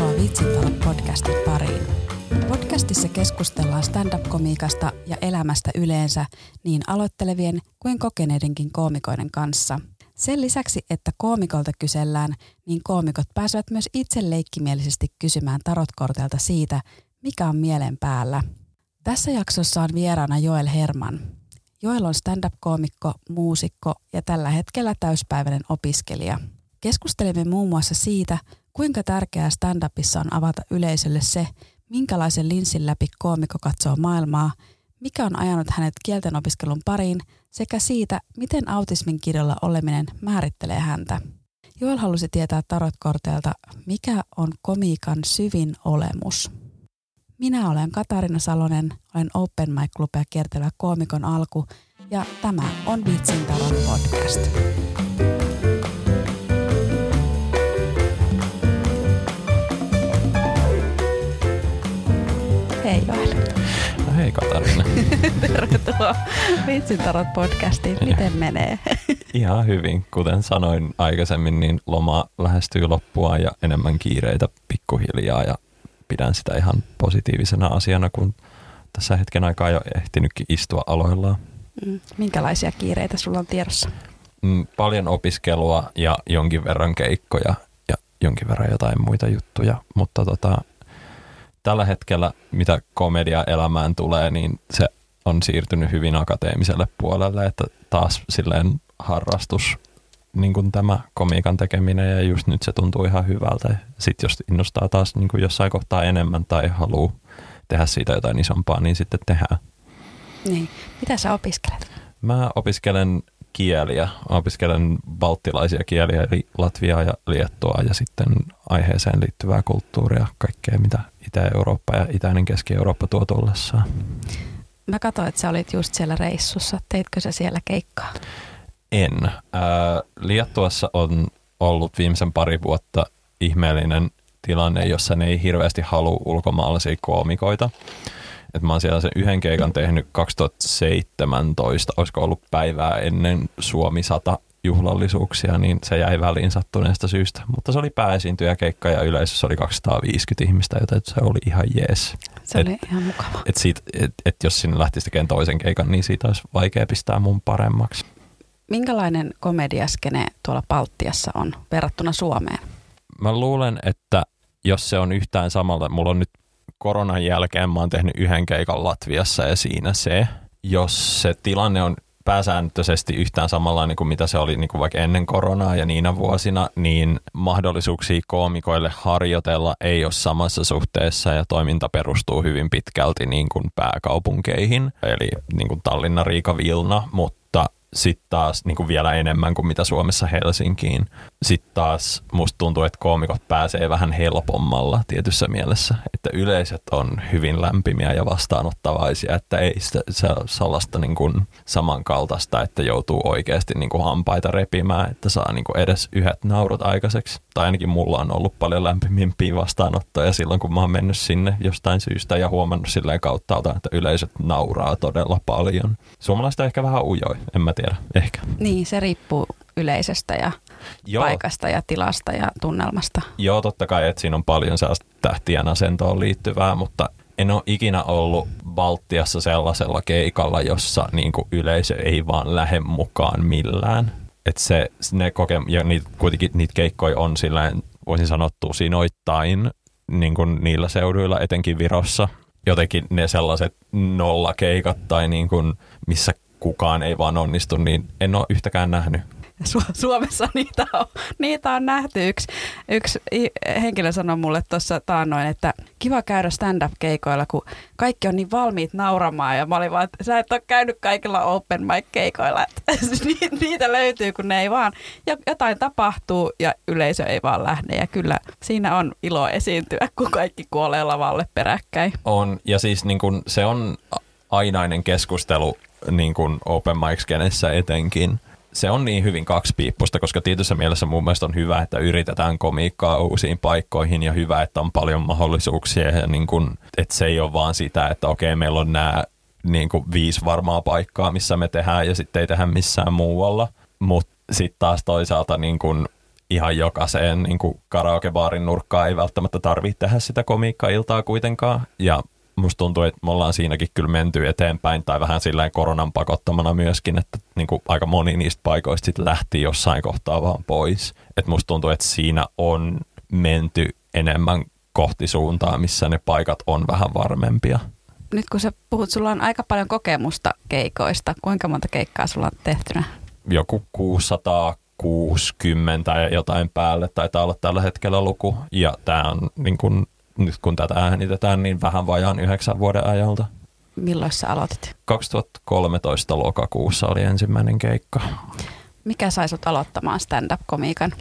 Tervetuloa Viitsintalon podcastin pariin. Podcastissa keskustellaan stand-up-komiikasta ja elämästä yleensä niin aloittelevien kuin kokeneidenkin koomikoiden kanssa. Sen lisäksi, että koomikolta kysellään, niin koomikot pääsevät myös itse leikkimielisesti kysymään tarotkortelta siitä, mikä on mielen päällä. Tässä jaksossa on vieraana Joel Herman. Joel on stand-up-koomikko, muusikko ja tällä hetkellä täyspäiväinen opiskelija. Keskustelemme muun muassa siitä, kuinka tärkeää stand-upissa on avata yleisölle se, minkälaisen linssin läpi koomikko katsoo maailmaa, mikä on ajanut hänet kielten opiskelun pariin sekä siitä, miten autismin kirjolla oleminen määrittelee häntä. Joel halusi tietää tarotkorteelta, mikä on komiikan syvin olemus. Minä olen Katarina Salonen, olen Open Mic Clubia kiertelevä koomikon alku ja tämä on Vitsin tarot podcast. Hei Joel. No hei Katarina. Tervetuloa Vitsin tarot podcastiin. Miten menee? Ihan hyvin. Kuten sanoin aikaisemmin, niin loma lähestyy loppua ja enemmän kiireitä pikkuhiljaa ja pidän sitä ihan positiivisena asiana, kun tässä hetken aikaa jo ehtinytkin istua aloillaan. Mm, Minkälaisia kiireitä sulla on tiedossa? Mm, Paljon opiskelua ja jonkin verran keikkoja ja jonkin verran jotain muita juttuja, mutta tota, tällä hetkellä, mitä komedia-elämään tulee, niin se on siirtynyt hyvin akateemiselle puolelle, että taas silleen harrastus, niin kuin tämä komiikan tekeminen ja just nyt se tuntuu ihan hyvältä. Sitten jos innostaa taas niin kuin jossain kohtaa enemmän tai haluaa tehdä siitä jotain isompaa, niin sitten tehdään. Niin. Mitä sä opiskelet? Mä opiskelen kieliä, opiskelen balttilaisia kieliä, eli Latviaa ja Liettua ja sitten aiheeseen liittyvää kulttuuria, kaikkea mitä Itä-Eurooppa ja Itäinen Keski-Eurooppa tuo tullessaan. Mä katsoin, että sä olit just siellä reissussa. Teitkö sä siellä keikkaa? En. Ää, Liettuassa on ollut viimeisen pari vuotta ihmeellinen tilanne, jossa ne ei hirveästi halua ulkomaalaisia koomikoita. Et mä oon siellä sen yhden keikan tehnyt 2017, olisiko ollut päivää ennen Suomi 100 juhlallisuuksia, niin se jäi väliin sattuneesta syystä. Mutta se oli pääesiintyjäkeikka ja yleisössä oli 250 ihmistä, joten se oli ihan jees. Se Et- oli ihan mukava. Et siitä, et, et jos sinne lähtisi tekemään toisen keikan, niin siitä olisi vaikea pistää mun paremmaksi. Minkälainen komediaskene tuolla Baltiassa on verrattuna Suomeen? Mä luulen, että jos se on yhtään samalta, mulla on nyt koronan jälkeen, mä oon tehnyt yhden keikan Latviassa ja siinä se, jos se tilanne on pääsääntöisesti yhtään samanlainen kuin mitä se oli niin kuin vaikka ennen koronaa ja niinä vuosina, niin mahdollisuuksia koomikoille harjoitella ei ole samassa suhteessa ja toiminta perustuu hyvin pitkälti niin kuin pääkaupunkeihin, eli niin kuin Tallinna, Riika, Vilna, mutta sitten taas niin kuin vielä enemmän kuin mitä Suomessa Helsinkiin. Sitten taas musta tuntuu, että koomikot pääsee vähän helpommalla tietyssä mielessä, että yleisöt on hyvin lämpimiä ja vastaanottavaisia, että ei sitä, se, sellaista niin kuin samankaltaista, että joutuu oikeasti niin kuin hampaita repimään, että saa niin kuin edes yhdet naurut aikaiseksi. Tai ainakin mulla on ollut paljon lämpimimpiä vastaanottoja silloin, kun mä oon mennyt sinne jostain syystä ja huomannut silleen kauttaalta, että yleisöt nauraa todella paljon. Suomalaiset on ehkä vähän ujoi, en mä tiedä, ehkä. Niin, se riippuu yleisöstä ja Joo, paikasta ja tilasta ja tunnelmasta. Joo, totta kai, että siinä on paljon sellaista tähtien asentoon liittyvää, mutta en ole ikinä ollut Baltiassa sellaisella keikalla, jossa niin kuin yleisö ei vaan lähde mukaan millään. Että se, ne koke, ja niitä, kuitenkin niitä keikkoja on silleen, voisin sanoa tusinoittain niin kuin niillä seuduilla, etenkin Virossa. Jotenkin ne sellaiset nollakeikat tai niin kuin, missä kukaan ei vaan onnistu, niin en ole yhtäkään nähnyt. Su- Suomessa niitä on, niitä on nähty. Yksi, yksi henkilö sanoi mulle tuossa taannoin, että kiva käydä stand-up-keikoilla, kun kaikki on niin valmiit nauramaan. Ja mä olin vaan, että sä et ole käynyt kaikilla open mic-keikoilla. Ni- niitä löytyy, kun ne ei vaan, jo- jotain tapahtuu ja yleisö ei vaan lähde. Ja kyllä siinä on ilo esiintyä, kun kaikki kuolee lavalle peräkkäin. On, ja siis niin kun, se on ainainen keskustelu niin kun open mic-skenessä etenkin. Se on niin hyvin kaksipiippusta, koska tietyssä mielessä mun mielestä on hyvä, että yritetään komiikkaa uusiin paikkoihin ja hyvä, että on paljon mahdollisuuksia ja niin kun, että se ei ole vaan sitä, että okei, meillä on nämä niin kuin viisi varmaa paikkaa, missä me tehdään ja sitten ei tehdä missään muualla. Mutta sitten taas toisaalta niin kun ihan jokaiseen niin kuin karaokebaarin nurkkaan ei välttämättä tarvitse tehdä sitä komiikka-iltaa kuitenkaan. Ja musta tuntuu, että me ollaan siinäkin kyllä menty eteenpäin tai vähän silleen koronan pakottamana myöskin, että niin kuin aika moni niistä paikoista sit lähti jossain kohtaa vaan pois. Et musta tuntuu, että siinä on menty enemmän kohti suuntaa, missä ne paikat on vähän varmempia. Nyt kun sä puhut, sulla on aika paljon kokemusta keikoista. Kuinka monta keikkaa sulla on tehtynä? Joku 660 ja jotain päälle taitaa olla tällä hetkellä luku. Ja tämä on niin kun, nyt kun tätä äänitetään, niin vähän vajaan yhdeksän vuoden ajalta. Milloin sä aloitit? 2013 lokakuussa oli ensimmäinen keikka. Mikä sai sut aloittamaan stand-up-komiikan?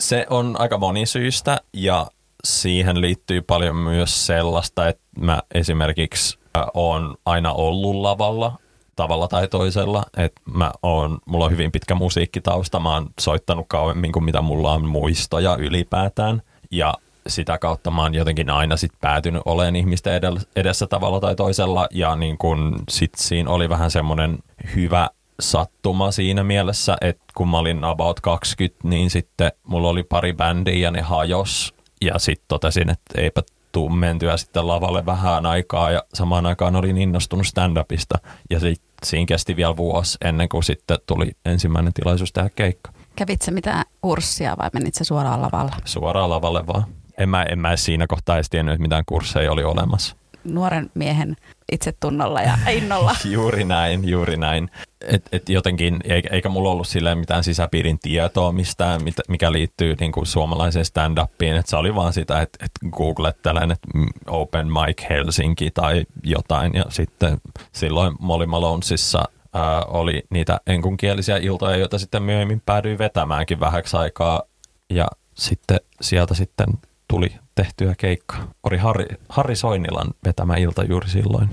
Se on aika monisyistä ja siihen liittyy paljon myös sellaista, että mä esimerkiksi oon aina ollut lavalla tavalla tai toisella, että mä oon, mulla on hyvin pitkä musiikkitausta, mä oon soittanut kauemmin kuin mitä mulla on muistoja ylipäätään ja sitä kautta mä oon jotenkin aina sit päätynyt olemaan ihmisten edessä tavalla tai toisella ja niin kun sit siinä oli vähän semmoinen hyvä sattuma siinä mielessä, että kun mä olin about 20, niin sitten mulla oli pari bändiä ja ne hajos ja sitten totesin, että eipä tuu mentyä sitten lavalle vähän aikaa ja samaan aikaan olin innostunut stand-upista ja sitten siinä kesti vielä vuosi ennen kuin sitten tuli ensimmäinen tilaisuus tehdä keikka. Kävitsä mitään kurssia vai menit se suoraan lavalle? Suoraan lavalle vaan. En mä, en mä siinä kohtaa edes tiennyt, että mitään kursseja oli olemassa. Nuoren miehen itsetunnolla ja innolla. juuri näin, juuri näin. Et, et jotenkin, eikä mulla ollut silleen mitään sisäpiirin tietoa mistään, mikä liittyy niin kuin suomalaiseen stand-upiin. Et se oli vaan sitä, että et googlettelen, että Open Mic Helsinki tai jotain. Ja sitten silloin Molly Malonesissa ää, oli niitä enkunkielisiä iltoja, joita sitten myöhemmin päädyin vetämäänkin vähäksi aikaa. Ja sitten sieltä sitten tuli tehtyä keikka. Oli Harri, Harri Soinilan vetämä ilta juuri silloin.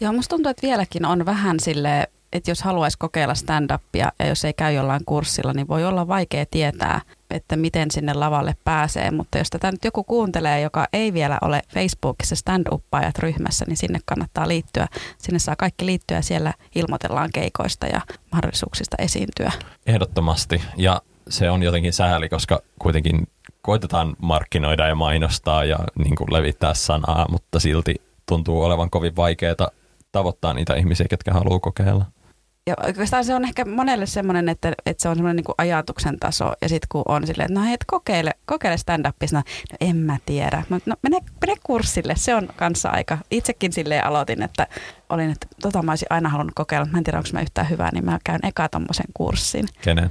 Joo, musta tuntuu, että vieläkin on vähän sille, että jos haluaisi kokeilla stand-upia ja jos ei käy jollain kurssilla, niin voi olla vaikea tietää, että miten sinne lavalle pääsee. Mutta jos tätä nyt joku kuuntelee, joka ei vielä ole Facebookissa stand-uppaajat ryhmässä, niin sinne kannattaa liittyä. Sinne saa kaikki liittyä, siellä ilmoitellaan keikoista ja mahdollisuuksista esiintyä. Ehdottomasti. Ja se on jotenkin sääli, koska kuitenkin koitetaan markkinoida ja mainostaa ja niin kuin levittää sanaa, mutta silti tuntuu olevan kovin vaikeaa tavoittaa niitä ihmisiä, ketkä haluaa kokeilla. Ja oikeastaan se on ehkä monelle semmoinen, että, että se on semmoinen niin ajatuksen taso ja sitten kun on silleen, että no hei, kokeile, kokeile stand-upia, no, no en mä tiedä. No mene, mene kurssille, se on kanssa aika. Itsekin silleen aloitin, että olin, että tota mä olisin aina halunnut kokeilla, mutta mä en tiedä, onko mä yhtään hyvää, niin mä käyn eka tommosen kurssin. Kenen?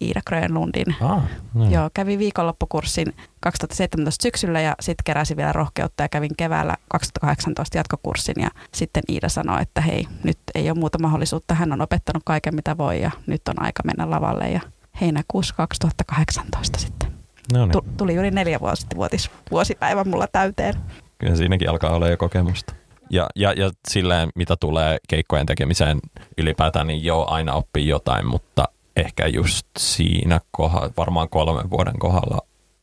Iida Grönlundin. Ah, no. Joo, kävin viikonloppukurssin 2017 syksyllä ja sitten keräsin vielä rohkeutta ja kävin keväällä 2018 jatkokurssin ja sitten Iida sanoi, että hei, nyt ei ole muuta mahdollisuutta. Hän on opettanut kaiken mitä voi ja nyt on aika mennä lavalle ja heinäkuussa 2018 sitten. No niin. Tuli juuri neljä vuotis, vuosipäivä mulla täyteen. Kyllä siinäkin alkaa olla jo kokemusta. Ja, ja, ja silleen, mitä tulee keikkojen tekemiseen ylipäätään, niin joo, aina oppii jotain, mutta ehkä just siinä kohdalla, varmaan kolmen vuoden kohdalla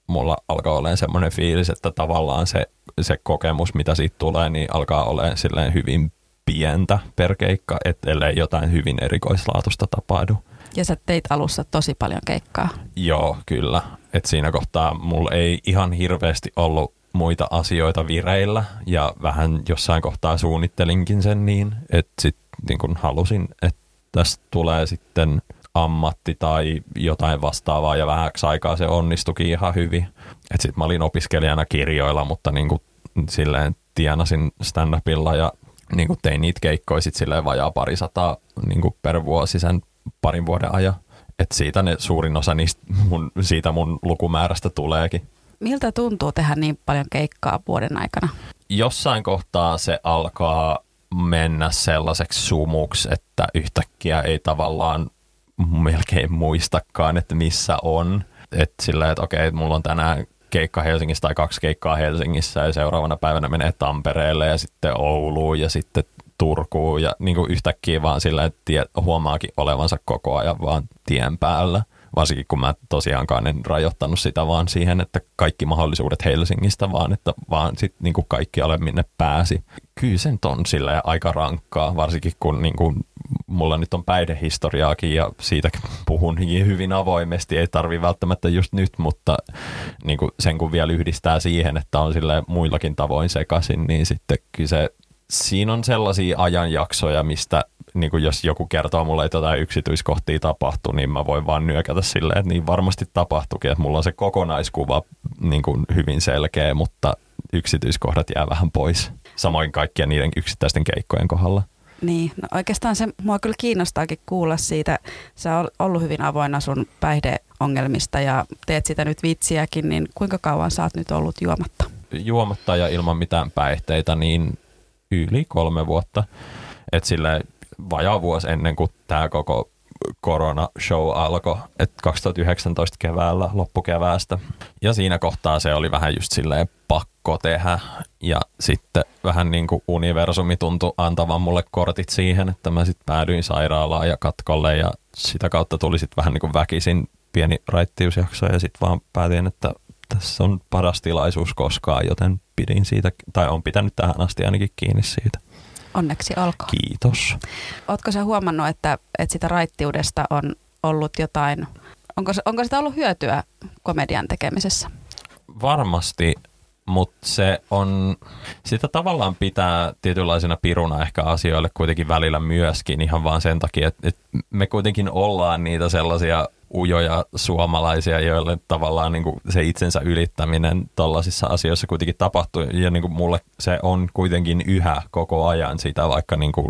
mulla alkaa olemaan semmoinen fiilis, että tavallaan se, se kokemus, mitä siitä tulee, niin alkaa olemaan silleen hyvin pientä per keikka, ellei jotain hyvin erikoislaatusta tapahdu. Ja sä teit alussa tosi paljon keikkaa. Joo, kyllä. Et siinä kohtaa mulla ei ihan hirveästi ollut muita asioita vireillä ja vähän jossain kohtaa suunnittelinkin sen niin, että sitten niin kun halusin, että tästä tulee sitten ammatti tai jotain vastaavaa ja vähäksi aikaa se onnistukin ihan hyvin. Sitten mä olin opiskelijana kirjoilla, mutta niin kuin silleen tienasin stand-upilla ja niin kuin tein niitä keikkoja sitten silleen vajaa parisataa niin kuin per vuosi sen parin vuoden ajan. Et siitä ne suurin osa niistä mun, siitä mun lukumäärästä tuleekin. Miltä tuntuu tehdä niin paljon keikkaa vuoden aikana? Jossain kohtaa se alkaa mennä sellaiseksi sumuksi, että yhtäkkiä ei tavallaan melkein muistakaan, että missä on. Että sillä, että okei, mulla on tänään keikka Helsingissä tai kaksi keikkaa Helsingissä ja seuraavana päivänä menee Tampereelle ja sitten Ouluun ja sitten Turkuun ja niin kuin yhtäkkiä vaan sillä, että huomaakin olevansa koko ajan vaan tien päällä. Varsinkin kun mä tosiaankaan en rajoittanut sitä vaan siihen, että kaikki mahdollisuudet Helsingistä, vaan että vaan sitten niin kaikki ole minne pääsi. Kyllä sen on sille aika rankkaa, varsinkin kun niin kuin mulla nyt on päihdehistoriaakin ja siitä puhun hyvin avoimesti, ei tarvi välttämättä just nyt, mutta niin kuin sen kun vielä yhdistää siihen, että on sille muillakin tavoin sekaisin, niin sitten kyllä se, siinä on sellaisia ajanjaksoja, mistä niin kuin jos joku kertoo mulle, että jotain yksityiskohtia tapahtuu, niin mä voin vaan nyökätä silleen, että niin varmasti tapahtuikin, että mulla on se kokonaiskuva niin kuin hyvin selkeä, mutta yksityiskohdat jää vähän pois. Samoin kaikkien niiden yksittäisten keikkojen kohdalla. Niin, no oikeastaan se mua kyllä kiinnostaakin kuulla siitä. Sä oot ollut hyvin avoinna sun päihdeongelmista ja teet sitä nyt vitsiäkin, niin kuinka kauan sä oot nyt ollut juomatta? Juomatta ja ilman mitään päihteitä, niin yli kolme vuotta. Että sille vajaa vuosi ennen kuin tämä koko korona-show alkoi, että 2019 keväällä, loppukeväästä. Ja siinä kohtaa se oli vähän just silleen pakko tehdä. Ja sitten vähän niin kuin universumi tuntui antavan mulle kortit siihen, että mä sitten päädyin sairaalaan ja katkolle ja sitä kautta tuli sitten vähän niin kuin väkisin pieni raittiusjakso ja sitten vaan päätin, että tässä on paras tilaisuus koskaan, joten pidin siitä, tai on pitänyt tähän asti ainakin kiinni siitä. Onneksi olkoon. Kiitos. Oletko sä huomannut, että, että sitä raittiudesta on ollut jotain, onko, onko sitä ollut hyötyä komedian tekemisessä? Varmasti, mutta se on, sitä tavallaan pitää tietynlaisena piruna ehkä asioille kuitenkin välillä myöskin ihan vaan sen takia, että, että me kuitenkin ollaan niitä sellaisia ujoja suomalaisia, joille tavallaan niin kuin se itsensä ylittäminen tällaisissa asioissa kuitenkin tapahtuu. Ja niin kuin mulle se on kuitenkin yhä koko ajan sitä, vaikka niin kuin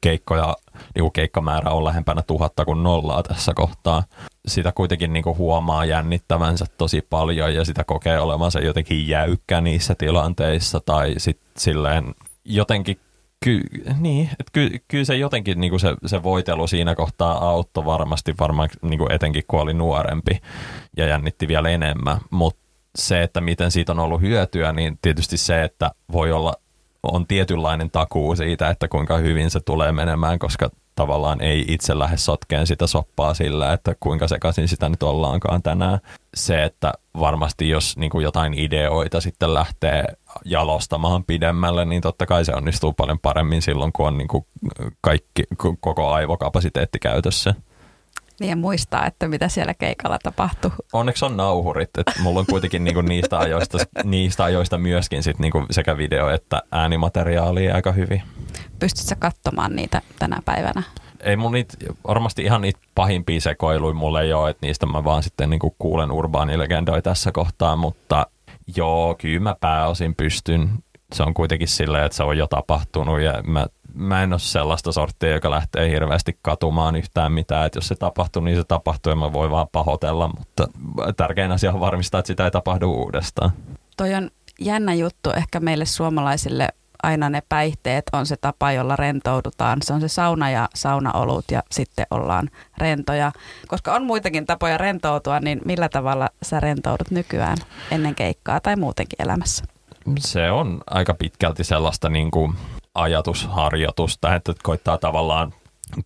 keikkoja, niin kuin keikkamäärä on lähempänä tuhatta kuin nollaa tässä kohtaa. Sitä kuitenkin niin kuin huomaa jännittävänsä tosi paljon ja sitä kokee olevansa jotenkin jäykkä niissä tilanteissa tai sitten silleen jotenkin Ky, niin, että ky, kyllä se jotenkin niin kuin se, se voitelu siinä kohtaa auttoi varmasti, varmaan niin kuin etenkin kun oli nuorempi ja jännitti vielä enemmän, mutta se, että miten siitä on ollut hyötyä, niin tietysti se, että voi olla, on tietynlainen takuu siitä, että kuinka hyvin se tulee menemään, koska tavallaan ei itse lähde sotkeen sitä soppaa sillä, että kuinka sekaisin sitä nyt ollaankaan tänään. Se, että varmasti jos niin jotain ideoita sitten lähtee jalostamaan pidemmälle, niin totta kai se onnistuu paljon paremmin silloin, kun on niin kuin kaikki, koko aivokapasiteetti käytössä. Niin ja muistaa, että mitä siellä keikalla tapahtuu. Onneksi on nauhurit, että mulla on kuitenkin niinku niistä, ajoista, niistä ajoista myöskin sit niinku sekä video- että äänimateriaalia aika hyvin. Pystytkö katsomaan niitä tänä päivänä? Ei mun niitä, varmasti ihan niitä pahimpia sekoiluja mulle ei ole, että niistä mä vaan sitten niinku kuulen urbaanilegendoja tässä kohtaa, mutta joo, kyllä mä pääosin pystyn. Se on kuitenkin silleen, että se on jo tapahtunut ja mä mä en ole sellaista sorttia, joka lähtee hirveästi katumaan yhtään mitään. Että jos se tapahtuu, niin se tapahtuu ja mä voi vaan pahoitella, mutta tärkein asia on varmistaa, että sitä ei tapahdu uudestaan. Toi on jännä juttu ehkä meille suomalaisille aina ne päihteet on se tapa, jolla rentoudutaan. Se on se sauna ja saunaolut ja sitten ollaan rentoja. Koska on muitakin tapoja rentoutua, niin millä tavalla sä rentoudut nykyään ennen keikkaa tai muutenkin elämässä? Se on aika pitkälti sellaista niin kuin ajatusharjoitusta, että koittaa tavallaan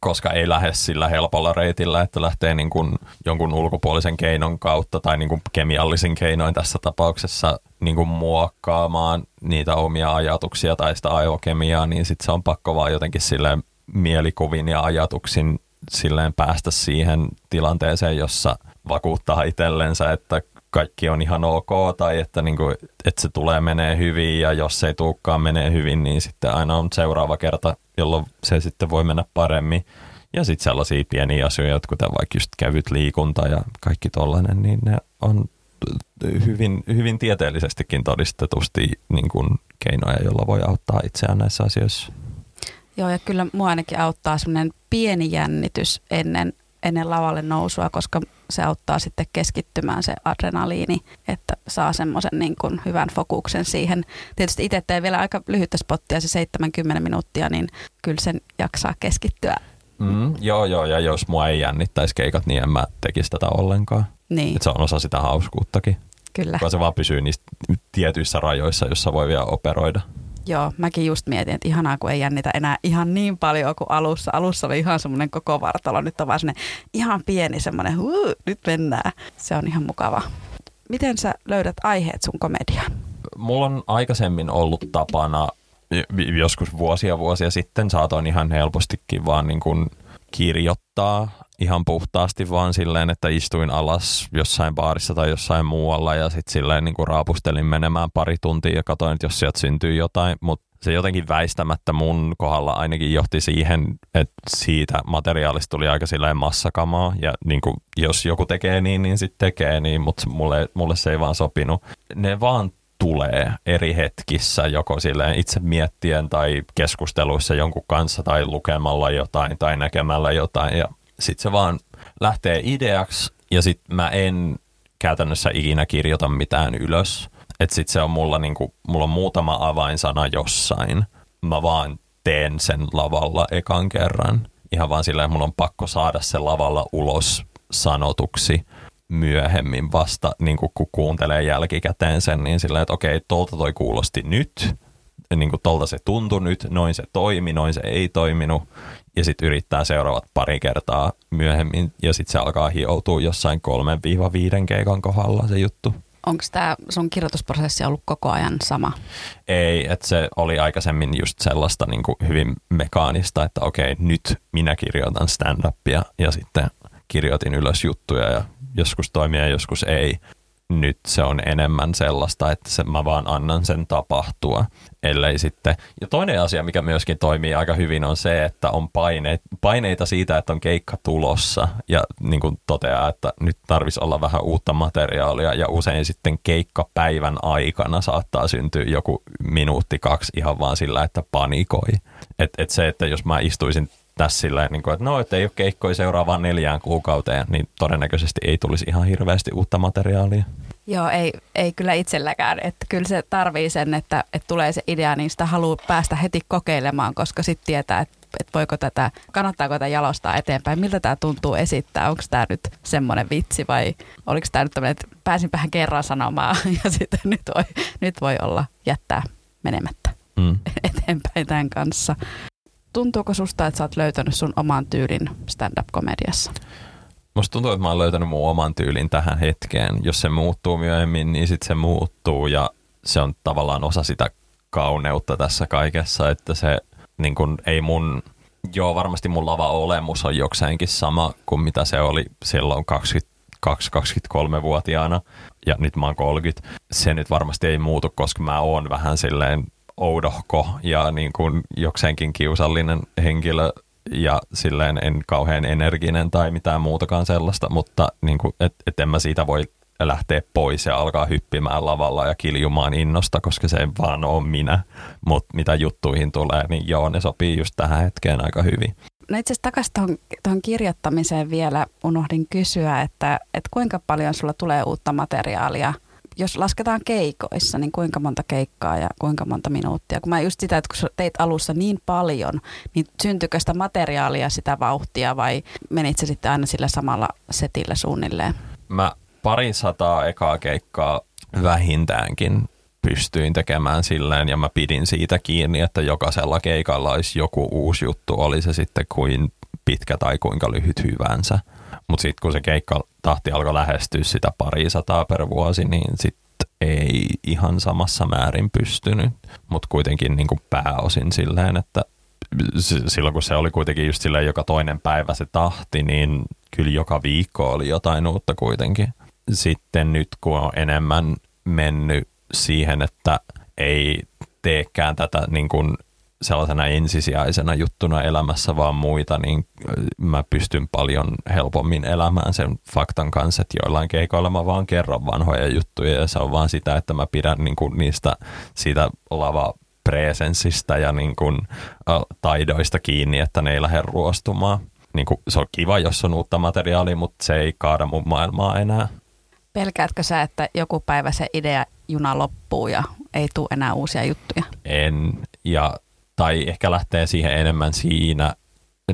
koska ei lähde sillä helpolla reitillä, että lähtee niin kuin jonkun ulkopuolisen keinon kautta tai niin kuin kemiallisen keinoin tässä tapauksessa niin kuin muokkaamaan niitä omia ajatuksia tai sitä aivokemiaa, niin sitten se on pakko vaan jotenkin sille mielikuvin ja ajatuksin silleen päästä siihen tilanteeseen, jossa vakuuttaa itsellensä, että kaikki on ihan ok tai että, niin kuin, että se tulee menee hyvin ja jos ei tulekaan menee hyvin, niin sitten aina on seuraava kerta, jolloin se sitten voi mennä paremmin. Ja sitten sellaisia pieniä asioita, kuten vaikka just kevyt liikunta ja kaikki tollainen, niin ne on hyvin, hyvin tieteellisestikin todistetusti niin kuin keinoja, joilla voi auttaa itseään näissä asioissa. Joo, ja kyllä mua ainakin auttaa semmoinen pieni jännitys ennen ennen lavalle nousua, koska se auttaa sitten keskittymään se adrenaliini, että saa semmoisen niin kuin hyvän fokuksen siihen. Tietysti itse teen vielä aika lyhyttä spottia, se 70 minuuttia, niin kyllä sen jaksaa keskittyä. Mm, joo, joo, ja jos mua ei jännittäisi keikat, niin en mä tekisi tätä ollenkaan. Niin. Et se on osa sitä hauskuuttakin. Kyllä. Vaan se vaan pysyy niissä tietyissä rajoissa, joissa voi vielä operoida. Joo, mäkin just mietin, että ihanaa, kun ei jännitä enää ihan niin paljon kuin alussa. Alussa oli ihan semmoinen koko vartalo, nyt on vaan ihan pieni semmoinen, huu, nyt mennään. Se on ihan mukava. Miten sä löydät aiheet sun komediaan? Mulla on aikaisemmin ollut tapana, joskus vuosia vuosia sitten saatoin ihan helpostikin vaan niin kuin kirjoittaa ihan puhtaasti vaan silleen, että istuin alas jossain baarissa tai jossain muualla ja sitten silleen niin kuin raapustelin menemään pari tuntia ja katsoin, että jos sieltä syntyy jotain, mutta se jotenkin väistämättä mun kohdalla ainakin johti siihen, että siitä materiaalista tuli aika silleen massakamaa. Ja niin kuin, jos joku tekee niin, niin sitten tekee niin, mutta mulle, mulle se ei vaan sopinut. Ne vaan tulee eri hetkissä, joko silleen itse miettien tai keskusteluissa jonkun kanssa tai lukemalla jotain tai näkemällä jotain. Ja sitten se vaan lähtee ideaksi ja sitten mä en käytännössä ikinä kirjoita mitään ylös. Että sitten se on mulla niinku, mulla on muutama avainsana jossain. Mä vaan teen sen lavalla ekan kerran. Ihan vaan silleen, mulla on pakko saada se lavalla ulos sanotuksi myöhemmin vasta, niin kun kuuntelee jälkikäteen sen, niin silleen, että okei, tolta toi kuulosti nyt, niin kuin tolta se tuntui nyt, noin se toimi, noin se ei toiminut, ja sitten yrittää seuraavat pari kertaa myöhemmin, ja sitten se alkaa hioutua jossain 3-5 keikan kohdalla se juttu. Onko tämä sun kirjoitusprosessi ollut koko ajan sama? Ei, että se oli aikaisemmin just sellaista niin kuin hyvin mekaanista, että okei, nyt minä kirjoitan stand-upia, ja sitten kirjoitin ylös juttuja, ja joskus toimii ja joskus ei nyt se on enemmän sellaista, että se, mä vaan annan sen tapahtua, ellei sitten. Ja toinen asia, mikä myöskin toimii aika hyvin, on se, että on paineita, paineita siitä, että on keikka tulossa ja niin kuin toteaa, että nyt tarvitsisi olla vähän uutta materiaalia ja usein sitten keikkapäivän aikana saattaa syntyä joku minuutti, kaksi ihan vaan sillä, että panikoi. Et, et se, että jos mä istuisin tässä silleen, niin kuin, että no, että ei ole keikkoja seuraavaan neljään kuukauteen, niin todennäköisesti ei tulisi ihan hirveästi uutta materiaalia. Joo, ei, ei kyllä itselläkään. Että kyllä se tarvii sen, että, että tulee se idea, niin sitä haluaa päästä heti kokeilemaan, koska sitten tietää, että, että voiko tätä, kannattaako tätä jalostaa eteenpäin, miltä tämä tuntuu esittää, onko tämä nyt semmoinen vitsi vai oliko tämä nyt tämmöinen, että pääsin vähän kerran sanomaan ja sitten nyt voi, nyt voi olla jättää menemättä mm. eteenpäin tämän kanssa tuntuuko susta, että sä oot löytänyt sun oman tyylin stand-up-komediassa? Musta tuntuu, että mä oon löytänyt mun oman tyylin tähän hetkeen. Jos se muuttuu myöhemmin, niin sitten se muuttuu ja se on tavallaan osa sitä kauneutta tässä kaikessa, että se niin kun, ei mun, joo varmasti mun lava-olemus on jokseenkin sama kuin mitä se oli silloin 22-23-vuotiaana ja nyt mä oon 30. Se nyt varmasti ei muutu, koska mä oon vähän silleen oudohko ja niin kuin jokseenkin kiusallinen henkilö ja silleen en kauhean energinen tai mitään muutakaan sellaista, mutta niin kuin, et, et en mä siitä voi lähteä pois ja alkaa hyppimään lavalla ja kiljumaan innosta, koska se ei vaan ole minä. Mutta mitä juttuihin tulee, niin joo, ne sopii just tähän hetkeen aika hyvin. No itse asiassa takaisin tuohon, tuohon kirjoittamiseen vielä unohdin kysyä, että, että kuinka paljon sulla tulee uutta materiaalia – jos lasketaan keikoissa, niin kuinka monta keikkaa ja kuinka monta minuuttia? Kun mä just sitä, että kun teit alussa niin paljon, niin syntyykö sitä materiaalia sitä vauhtia vai menit se sitten aina sillä samalla setillä suunnilleen? Mä pari sataa ekaa keikkaa vähintäänkin pystyin tekemään silleen ja mä pidin siitä kiinni, että jokaisella keikalla olisi joku uusi juttu, oli se sitten kuin pitkä tai kuinka lyhyt hyvänsä. Mutta sitten kun se keikka tahti alkoi lähestyä sitä pari sataa per vuosi, niin sitten ei ihan samassa määrin pystynyt, mutta kuitenkin niin kuin pääosin silleen, että silloin kun se oli kuitenkin just silleen joka toinen päivä se tahti, niin kyllä joka viikko oli jotain uutta kuitenkin. Sitten nyt kun on enemmän mennyt siihen, että ei teekään tätä niin kuin sellaisena ensisijaisena juttuna elämässä vaan muita, niin mä pystyn paljon helpommin elämään sen faktan kanssa, että joillain keikoilla mä vaan kerron vanhoja juttuja ja se on vaan sitä, että mä pidän niin kuin niistä siitä lava presenssistä ja niin kuin, taidoista kiinni, että ne ei lähde ruostumaan. Niin kuin, se on kiva, jos on uutta materiaalia, mutta se ei kaada mun maailmaa enää. Pelkäätkö sä, että joku päivä se idea juna loppuu ja ei tule enää uusia juttuja? En, ja tai ehkä lähtee siihen enemmän siinä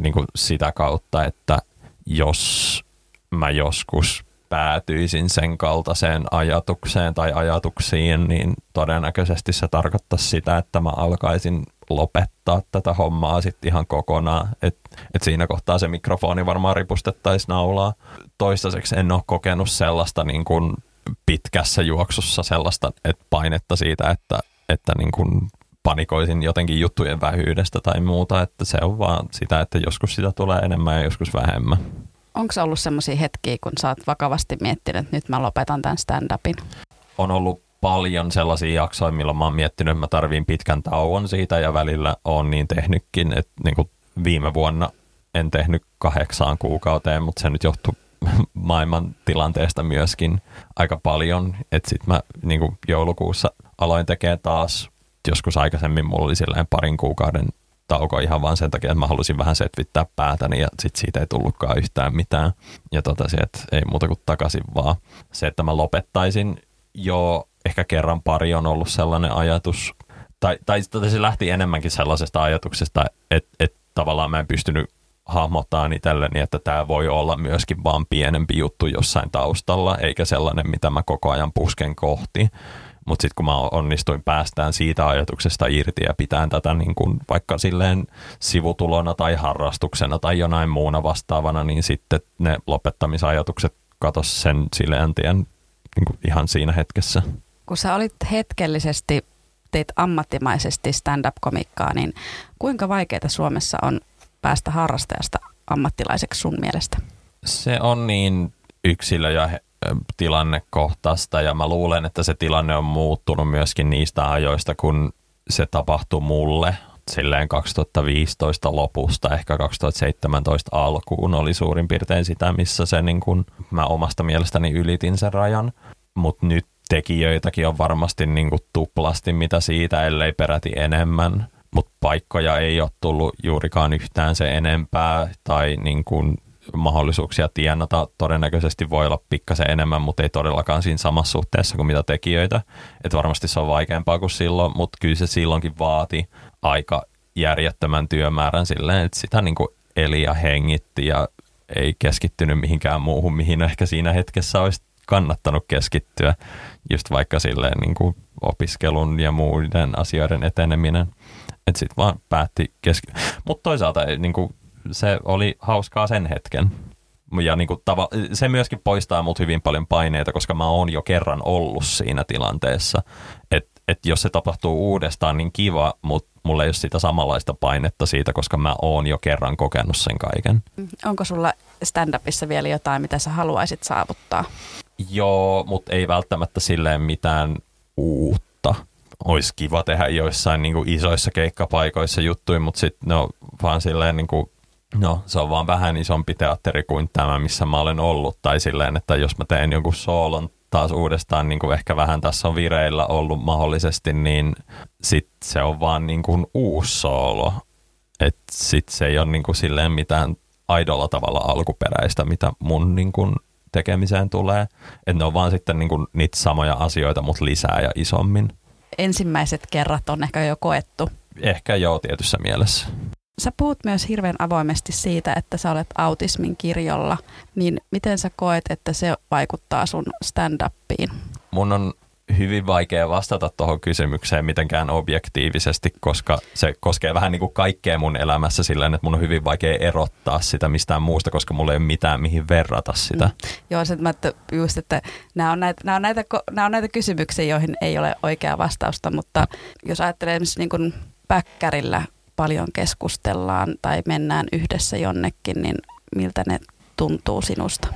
niin kuin sitä kautta, että jos mä joskus päätyisin sen kaltaiseen ajatukseen tai ajatuksiin, niin todennäköisesti se tarkoittaisi sitä, että mä alkaisin lopettaa tätä hommaa sitten ihan kokonaan. Et, et siinä kohtaa se mikrofoni varmaan ripustettaisiin naulaa. Toistaiseksi en ole kokenut sellaista niin kuin pitkässä juoksussa sellaista että painetta siitä, että, että niin kuin panikoisin jotenkin juttujen vähyydestä tai muuta, että se on vaan sitä, että joskus sitä tulee enemmän ja joskus vähemmän. Onko ollut sellaisia hetkiä, kun sä oot vakavasti miettinyt, että nyt mä lopetan tämän stand-upin? On ollut paljon sellaisia jaksoja, milloin mä oon miettinyt, että mä tarviin pitkän tauon siitä ja välillä on niin tehnytkin, että niin kuin viime vuonna en tehnyt kahdeksaan kuukauteen, mutta se nyt johtuu maailman tilanteesta myöskin aika paljon, että sitten mä niin kuin joulukuussa aloin tekemään taas, joskus aikaisemmin mulla oli silleen parin kuukauden tauko ihan vaan sen takia, että mä halusin vähän setvittää päätäni ja sit siitä ei tullutkaan yhtään mitään. Ja totesin, että ei muuta kuin takaisin vaan. Se, että mä lopettaisin jo ehkä kerran pari on ollut sellainen ajatus, tai, tai se lähti enemmänkin sellaisesta ajatuksesta, että, että tavallaan mä en pystynyt hahmottaa itselleni, että tämä voi olla myöskin vaan pienempi juttu jossain taustalla, eikä sellainen, mitä mä koko ajan pusken kohti. Mutta sitten kun mä onnistuin päästään siitä ajatuksesta irti ja pitään tätä niin kun vaikka silleen sivutulona tai harrastuksena tai jonain muuna vastaavana, niin sitten ne lopettamisajatukset katos sen silleen tien niin ihan siinä hetkessä. Kun sä olit hetkellisesti, teit ammattimaisesti stand-up-komikkaa, niin kuinka vaikeaa Suomessa on päästä harrastajasta ammattilaiseksi sun mielestä? Se on niin yksilö- ja tilannekohtaista. Ja mä luulen, että se tilanne on muuttunut myöskin niistä ajoista, kun se tapahtui mulle silleen 2015 lopusta, ehkä 2017 alkuun oli suurin piirtein sitä, missä se niin kun, mä omasta mielestäni ylitin sen rajan, mutta nyt tekijöitäkin on varmasti niin kuin tuplasti mitä siitä, ellei peräti enemmän, mutta paikkoja ei ole tullut juurikaan yhtään se enempää tai niin kuin mahdollisuuksia tienata todennäköisesti voi olla pikkasen enemmän, mutta ei todellakaan siinä samassa suhteessa kuin mitä tekijöitä. Että varmasti se on vaikeampaa kuin silloin, mutta kyllä se silloinkin vaati aika järjettömän työmäärän silleen, että sitä niin kuin eli ja hengitti ja ei keskittynyt mihinkään muuhun, mihin ehkä siinä hetkessä olisi kannattanut keskittyä, just vaikka silleen niin kuin opiskelun ja muiden asioiden eteneminen. Että sitten vaan päätti keskittyä. Mutta toisaalta niin kuin se oli hauskaa sen hetken. Ja niin kuin tava, se myöskin poistaa mut hyvin paljon paineita, koska mä oon jo kerran ollut siinä tilanteessa. Että et jos se tapahtuu uudestaan, niin kiva, mutta mulla ei ole sitä samanlaista painetta siitä, koska mä oon jo kerran kokenut sen kaiken. Onko sulla stand-upissa vielä jotain, mitä sä haluaisit saavuttaa? Joo, mutta ei välttämättä silleen mitään uutta. Olisi kiva tehdä joissain niin kuin isoissa keikkapaikoissa juttuja, mutta sitten no vaan silleen niin kuin No, se on vaan vähän isompi teatteri kuin tämä, missä mä olen ollut. Tai silleen, että jos mä teen jonkun soolon taas uudestaan, niin kuin ehkä vähän tässä on vireillä ollut mahdollisesti, niin sit se on vaan niin kuin uusi soolo. Et sit se ei ole niin kuin silleen mitään aidolla tavalla alkuperäistä, mitä mun niin kuin tekemiseen tulee. Että ne on vaan sitten niin kuin niitä samoja asioita, mutta lisää ja isommin. Ensimmäiset kerrat on ehkä jo koettu. Ehkä joo, tietyssä mielessä. Sä puhut myös hirveän avoimesti siitä, että sä olet autismin kirjolla, niin miten sä koet, että se vaikuttaa sun stand-upiin? Mun on hyvin vaikea vastata tuohon kysymykseen mitenkään objektiivisesti, koska se koskee vähän niin kuin kaikkea mun elämässä sillä että mun on hyvin vaikea erottaa sitä mistään muusta, koska mulla ei ole mitään mihin verrata sitä. Mm. Joo, se, että just, että nämä on, näitä, nämä, on näitä, nämä on näitä kysymyksiä, joihin ei ole oikeaa vastausta, mutta jos ajattelee esimerkiksi niin kuin päkkärillä paljon keskustellaan tai mennään yhdessä jonnekin, niin miltä ne tuntuu sinusta?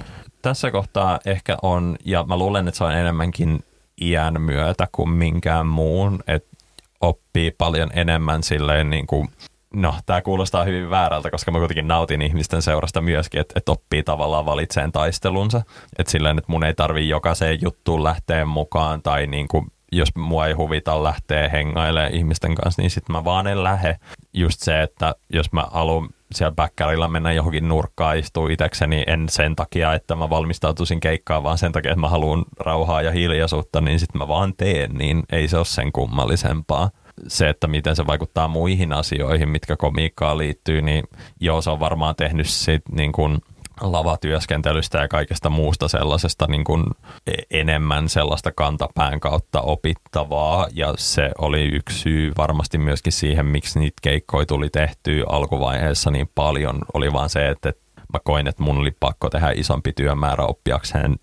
Tässä kohtaa ehkä on, ja mä luulen, että se on enemmänkin iän myötä kuin minkään muun, että oppii paljon enemmän silleen niin kuin No, tämä kuulostaa hyvin väärältä, koska mä kuitenkin nautin ihmisten seurasta myöskin, että, että oppii tavallaan valitseen taistelunsa. Että silleen, että mun ei tarvi jokaiseen juttuun lähteä mukaan tai niin kuin jos mua ei huvita lähteä hengailemaan ihmisten kanssa, niin sitten mä vaan en lähde. Just se, että jos mä haluan siellä backerilla mennä johonkin nurkkaan istua itsekseni, en sen takia, että mä valmistautuisin keikkaan, vaan sen takia, että mä haluan rauhaa ja hiljaisuutta, niin sitten mä vaan teen, niin ei se ole sen kummallisempaa. Se, että miten se vaikuttaa muihin asioihin, mitkä komiikkaan liittyy, niin joo, se on varmaan tehnyt sit niin kuin lavatyöskentelystä ja kaikesta muusta sellaisesta niin kuin e- enemmän sellaista kantapään kautta opittavaa. Ja se oli yksi syy varmasti myöskin siihen, miksi niitä keikkoja tuli tehtyä alkuvaiheessa niin paljon, oli vaan se, että mä koin, että mun oli pakko tehdä isompi työmäärä oppiakseen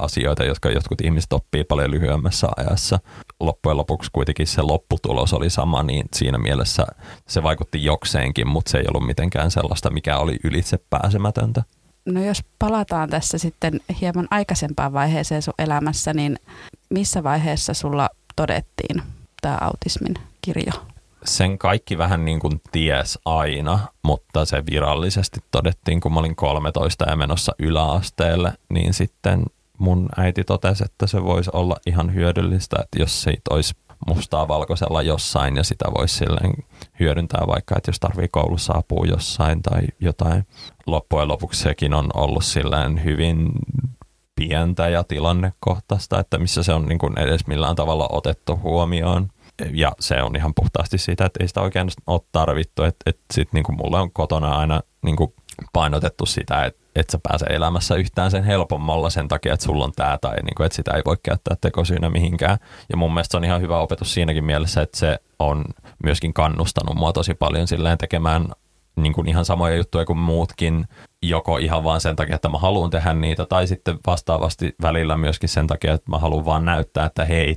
asioita, jotka jotkut ihmiset oppii paljon lyhyemmässä ajassa. Loppujen lopuksi kuitenkin se lopputulos oli sama, niin siinä mielessä se vaikutti jokseenkin, mutta se ei ollut mitenkään sellaista, mikä oli ylitse pääsemätöntä. No jos palataan tässä sitten hieman aikaisempaan vaiheeseen sun elämässä, niin missä vaiheessa sulla todettiin tämä autismin kirjo? Sen kaikki vähän niin kuin ties aina, mutta se virallisesti todettiin, kun mä olin 13 ja menossa yläasteelle, niin sitten mun äiti totesi, että se voisi olla ihan hyödyllistä, että jos siitä olisi mustaa valkoisella jossain ja sitä voisi silleen hyödyntää vaikka, että jos tarvii koulussa apua jossain tai jotain. Loppujen lopuksi sekin on ollut silleen hyvin pientä ja tilannekohtaista, että missä se on niin kuin edes millään tavalla otettu huomioon. Ja se on ihan puhtaasti siitä, että ei sitä oikein ole tarvittu. Että, että sit niin mulle on kotona aina niin kuin painotettu sitä, että et sä pääse elämässä yhtään sen helpommalla sen takia, että sulla on tämä tai niin kuin, että sitä ei voi käyttää tekosyynä mihinkään. Ja mun mielestä se on ihan hyvä opetus siinäkin mielessä, että se on myöskin kannustanut mua tosi paljon silleen tekemään niin kuin ihan samoja juttuja kuin muutkin, joko ihan vaan sen takia, että mä haluan tehdä niitä, tai sitten vastaavasti välillä myöskin sen takia, että mä haluan vaan näyttää, että hei,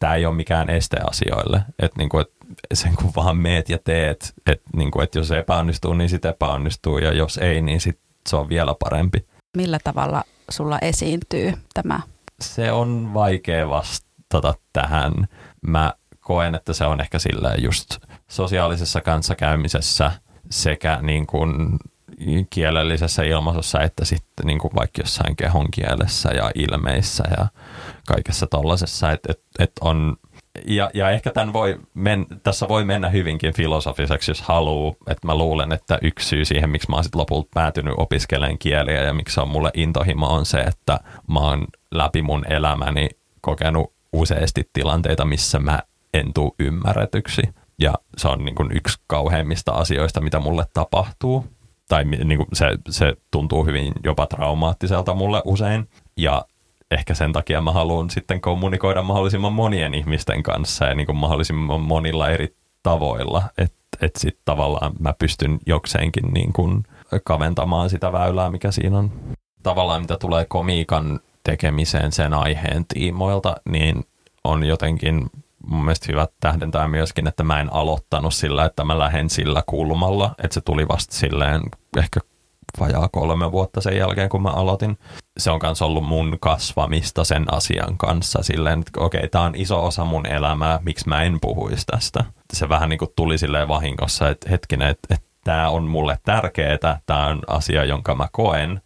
tämä ei ole mikään este asioille. Että niin kuin, et sen kun vaan meet ja teet, että niin kuin, et jos epäonnistuu, niin sitten epäonnistuu, ja jos ei, niin sitten se on vielä parempi. Millä tavalla sulla esiintyy tämä? Se on vaikea vastata tähän. Mä koen, että se on ehkä sillä just sosiaalisessa kanssakäymisessä sekä niin kuin kielellisessä ilmaisussa että sitten niin kuin vaikka jossain kehon kielessä ja ilmeissä ja kaikessa tollaisessa, että et, et on ja, ja ehkä tämän voi men, tässä voi mennä hyvinkin filosofiseksi, jos haluaa. Että mä luulen, että yksi syy siihen, miksi mä oon sitten lopulta päätynyt opiskelemaan kieliä ja miksi on mulle intohimo on se, että mä oon läpi mun elämäni kokenut useasti tilanteita, missä mä en tuu ymmärretyksi. Ja se on niin yksi kauheimmista asioista, mitä mulle tapahtuu. Tai niin se, se tuntuu hyvin jopa traumaattiselta mulle usein. Ja ehkä sen takia mä haluan sitten kommunikoida mahdollisimman monien ihmisten kanssa ja niin kuin mahdollisimman monilla eri tavoilla, että et sitten tavallaan mä pystyn jokseenkin niin kuin kaventamaan sitä väylää, mikä siinä on. Tavallaan mitä tulee komiikan tekemiseen sen aiheen tiimoilta, niin on jotenkin mun mielestä hyvä tähdentää myöskin, että mä en aloittanut sillä, että mä lähden sillä kulmalla, että se tuli vasta silleen ehkä vajaa kolme vuotta sen jälkeen, kun mä aloitin. Se on myös ollut mun kasvamista sen asian kanssa silleen, että okei, okay, tämä on iso osa mun elämää, miksi mä en puhuisi tästä. Se vähän niin kuin tuli silleen vahingossa, että hetkinen, että, että tämä on mulle tärkeää, tämä on asia, jonka mä koen.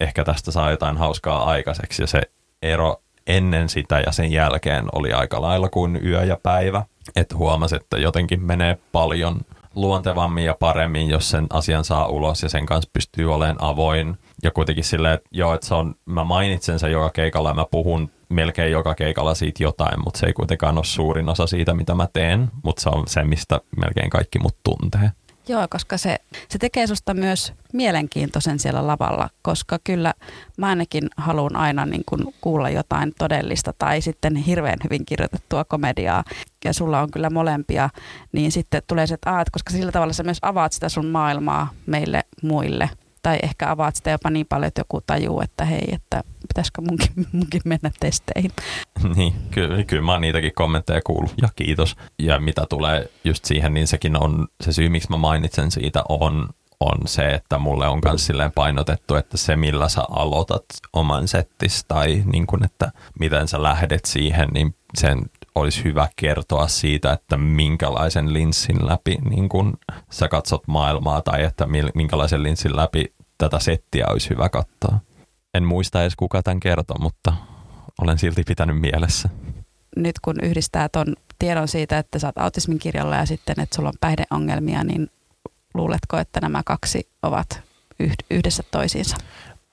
Ehkä tästä saa jotain hauskaa aikaiseksi ja se ero ennen sitä ja sen jälkeen oli aika lailla kuin yö ja päivä. Että huomasi, että jotenkin menee paljon luontevammin ja paremmin, jos sen asian saa ulos ja sen kanssa pystyy olemaan avoin. Ja kuitenkin silleen, että joo, että se on, mä mainitsen sen joka keikalla ja mä puhun melkein joka keikalla siitä jotain, mutta se ei kuitenkaan ole suurin osa siitä, mitä mä teen, mutta se on se, mistä melkein kaikki mut tuntee. Joo, koska se, se tekee susta myös mielenkiintoisen siellä lavalla, koska kyllä mä ainakin haluan aina niin kuin kuulla jotain todellista tai sitten hirveän hyvin kirjoitettua komediaa. Ja sulla on kyllä molempia, niin sitten tulee se, että, aat, koska sillä tavalla sä myös avaat sitä sun maailmaa meille muille tai ehkä avaat sitä jopa niin paljon, että joku tajuu, että hei, että pitäisikö munkin, munkin mennä testeihin. Niin, kyllä, kyllä mä oon niitäkin kommentteja kuullut ja kiitos. Ja mitä tulee just siihen, niin sekin on se syy, miksi mä mainitsen siitä on, on se, että mulle on myös silleen painotettu, että se millä sä aloitat oman settis tai niin kun, että miten sä lähdet siihen, niin sen olisi hyvä kertoa siitä, että minkälaisen linssin läpi niin kun sä katsot maailmaa tai että minkälaisen linssin läpi tätä settiä olisi hyvä katsoa. En muista edes kuka tämän kertoo, mutta olen silti pitänyt mielessä. Nyt kun yhdistää ton tiedon siitä, että sä oot autismin kirjalla ja sitten, että sulla on päihdeongelmia, niin luuletko, että nämä kaksi ovat yhdessä toisiinsa?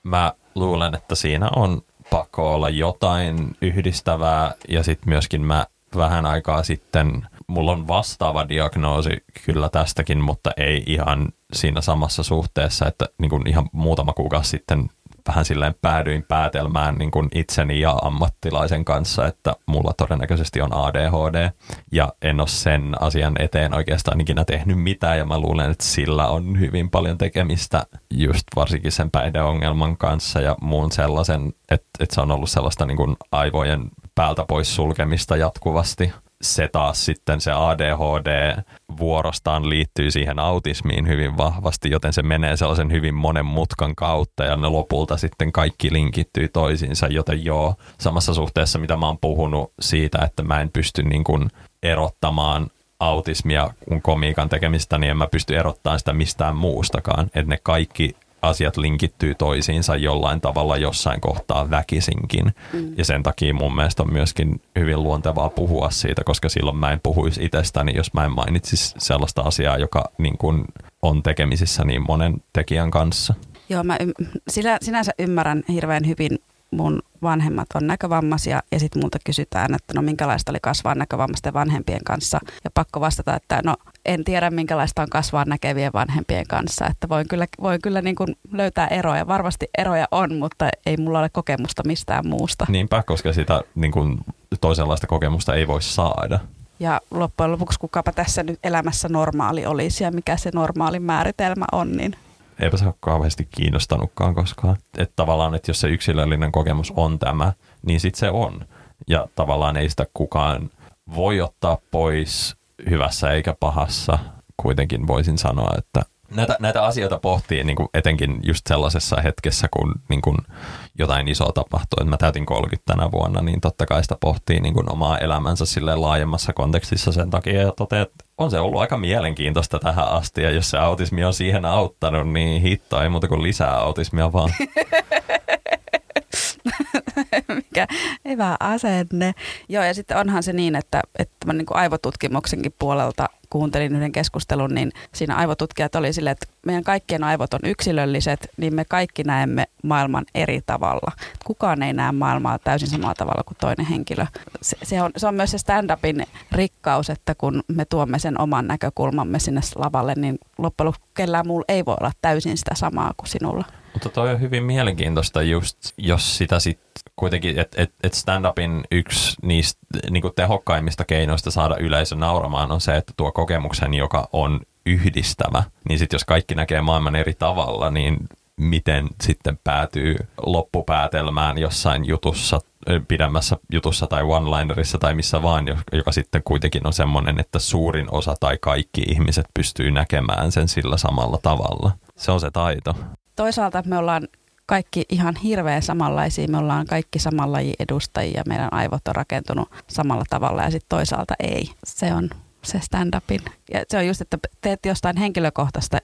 Mä luulen, että siinä on pakko olla jotain yhdistävää ja sitten myöskin mä vähän aikaa sitten. Mulla on vastaava diagnoosi kyllä tästäkin, mutta ei ihan siinä samassa suhteessa, että niin kuin ihan muutama kuukausi sitten vähän silleen päädyin päätelmään niin kuin itseni ja ammattilaisen kanssa, että mulla todennäköisesti on ADHD ja en ole sen asian eteen oikeastaan ikinä tehnyt mitään ja mä luulen, että sillä on hyvin paljon tekemistä just varsinkin sen päihdeongelman kanssa ja muun sellaisen, että, että se on ollut sellaista niin kuin aivojen päältä pois sulkemista jatkuvasti se taas sitten se ADHD vuorostaan liittyy siihen autismiin hyvin vahvasti, joten se menee sellaisen hyvin monen mutkan kautta ja ne lopulta sitten kaikki linkittyy toisiinsa, joten joo, samassa suhteessa mitä mä oon puhunut siitä, että mä en pysty niin kuin erottamaan autismia kun komiikan tekemistä, niin en mä pysty erottamaan sitä mistään muustakaan. Että ne kaikki asiat linkittyy toisiinsa jollain tavalla jossain kohtaa väkisinkin. Mm. Ja sen takia mun mielestä on myöskin hyvin luontevaa puhua siitä, koska silloin mä en puhuisi itsestäni, jos mä en mainitsisi sellaista asiaa, joka niin kuin on tekemisissä niin monen tekijän kanssa. Joo, mä y- sinänsä ymmärrän hirveän hyvin mun vanhemmat on näkövammaisia ja sitten multa kysytään, että no minkälaista oli kasvaa näkövammaisten vanhempien kanssa. Ja pakko vastata, että no en tiedä minkälaista on kasvaa näkevien vanhempien kanssa. Että voin kyllä, voin kyllä niin kuin löytää eroja. Varmasti eroja on, mutta ei mulla ole kokemusta mistään muusta. Niinpä, koska sitä niin kuin toisenlaista kokemusta ei voi saada. Ja loppujen lopuksi kukapa tässä nyt elämässä normaali olisi ja mikä se normaali määritelmä on, niin eipä se ole kauheasti kiinnostanutkaan koskaan. Että tavallaan, että jos se yksilöllinen kokemus on tämä, niin sitten se on. Ja tavallaan ei sitä kukaan voi ottaa pois hyvässä eikä pahassa. Kuitenkin voisin sanoa, että näitä, näitä asioita pohtii niin kuin etenkin just sellaisessa hetkessä, kun niin kuin jotain isoa tapahtuu. Että mä täytin 30 tänä vuonna, niin totta kai sitä pohtii niin kuin omaa elämänsä sille laajemmassa kontekstissa sen takia ja toteaa, että on se ollut aika mielenkiintoista tähän asti ja jos se autismi on siihen auttanut, niin hitto ei muuta kuin lisää autismia vaan. Hyvä asenne. Joo, ja sitten onhan se niin, että, että niin kuin aivotutkimuksenkin puolelta kuuntelin yhden keskustelun, niin siinä aivotutkijat oli silleen, että meidän kaikkien aivot on yksilölliset, niin me kaikki näemme maailman eri tavalla. Kukaan ei näe maailmaa täysin samalla tavalla kuin toinen henkilö. Se, se, on, se on myös se stand-upin rikkaus, että kun me tuomme sen oman näkökulmamme sinne lavalle, niin loppujen lopuksi kellään muulla ei voi olla täysin sitä samaa kuin sinulla. Mutta toi on hyvin mielenkiintoista just, jos sitä sitten kuitenkin, että et, et stand-upin yksi niistä niinku tehokkaimmista keinoista saada yleisö nauramaan on se, että tuo kokemuksen, joka on yhdistävä, niin sitten jos kaikki näkee maailman eri tavalla, niin miten sitten päätyy loppupäätelmään jossain jutussa, pidemmässä jutussa tai one-linerissa tai missä vaan, joka sitten kuitenkin on semmoinen, että suurin osa tai kaikki ihmiset pystyy näkemään sen sillä samalla tavalla. Se on se taito toisaalta me ollaan kaikki ihan hirveän samanlaisia. Me ollaan kaikki saman lajin edustajia. Meidän aivot on rakentunut samalla tavalla ja sitten toisaalta ei. Se on se stand-upin. Ja se on just, että teet jostain henkilökohtaista,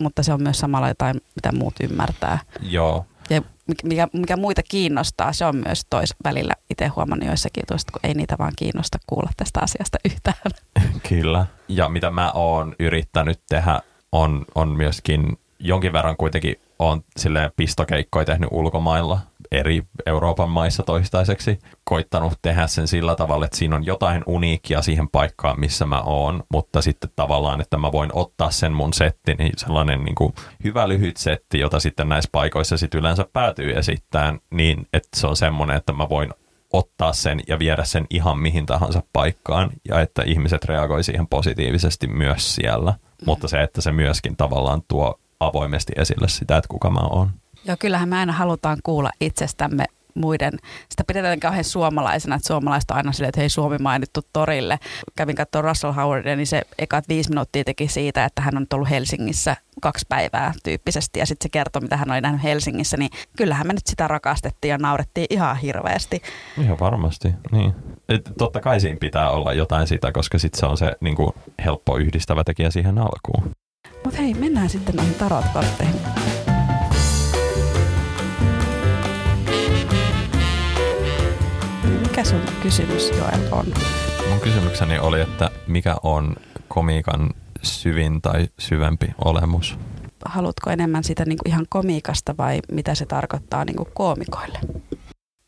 mutta se on myös samalla jotain, mitä muut ymmärtää. Joo. Ja mikä, mikä muita kiinnostaa, se on myös tois välillä itse huomannut joissakin jutuissa, kun ei niitä vaan kiinnosta kuulla tästä asiasta yhtään. Kyllä. Ja mitä mä oon yrittänyt tehdä, on, on myöskin jonkin verran kuitenkin on silleen pistokeikkoja tehnyt ulkomailla eri Euroopan maissa toistaiseksi, koittanut tehdä sen sillä tavalla, että siinä on jotain uniikkia siihen paikkaan, missä mä oon, mutta sitten tavallaan, että mä voin ottaa sen mun setti, niin sellainen niin kuin hyvä lyhyt setti, jota sitten näissä paikoissa sitten yleensä päätyy esittämään, niin että se on semmoinen, että mä voin ottaa sen ja viedä sen ihan mihin tahansa paikkaan ja että ihmiset reagoi siihen positiivisesti myös siellä. Mm. Mutta se, että se myöskin tavallaan tuo avoimesti esille sitä, että kuka mä oon. Joo, kyllähän me aina halutaan kuulla itsestämme muiden, sitä pidetään kauhean suomalaisena, että suomalaiset on aina silleen, että hei Suomi mainittu torille. Kävin katsoa Russell Howardia, niin se ekat viisi minuuttia teki siitä, että hän on ollut Helsingissä kaksi päivää tyyppisesti ja sitten se kertoi, mitä hän oli nähnyt Helsingissä, niin kyllähän me nyt sitä rakastettiin ja naurettiin ihan hirveästi. Ihan varmasti, niin. Et totta kai siinä pitää olla jotain sitä, koska sitten se on se niin kuin, helppo yhdistävä tekijä siihen alkuun. Mutta hei, mennään sitten noihin tarotkortteihin. Mikä sun kysymys, Joel, on? Mun kysymykseni oli, että mikä on komiikan syvin tai syvempi olemus? Haluatko enemmän sitä niin kuin ihan komiikasta vai mitä se tarkoittaa niin kuin koomikoille?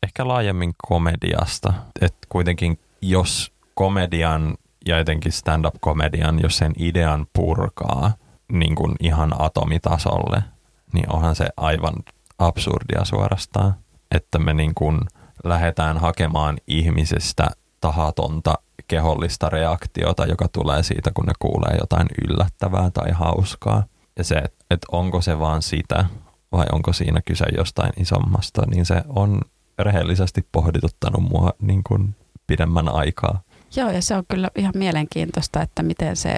Ehkä laajemmin komediasta. Et kuitenkin jos komedian ja etenkin stand-up-komedian, jos sen idean purkaa niin kuin ihan atomitasolle, niin onhan se aivan absurdia suorastaan, että me niin kuin lähdetään hakemaan ihmisestä tahatonta kehollista reaktiota, joka tulee siitä, kun ne kuulee jotain yllättävää tai hauskaa. Ja se, että onko se vaan sitä vai onko siinä kyse jostain isommasta, niin se on rehellisesti pohdituttanut mua niin kuin pidemmän aikaa. Joo, ja se on kyllä ihan mielenkiintoista, että miten se,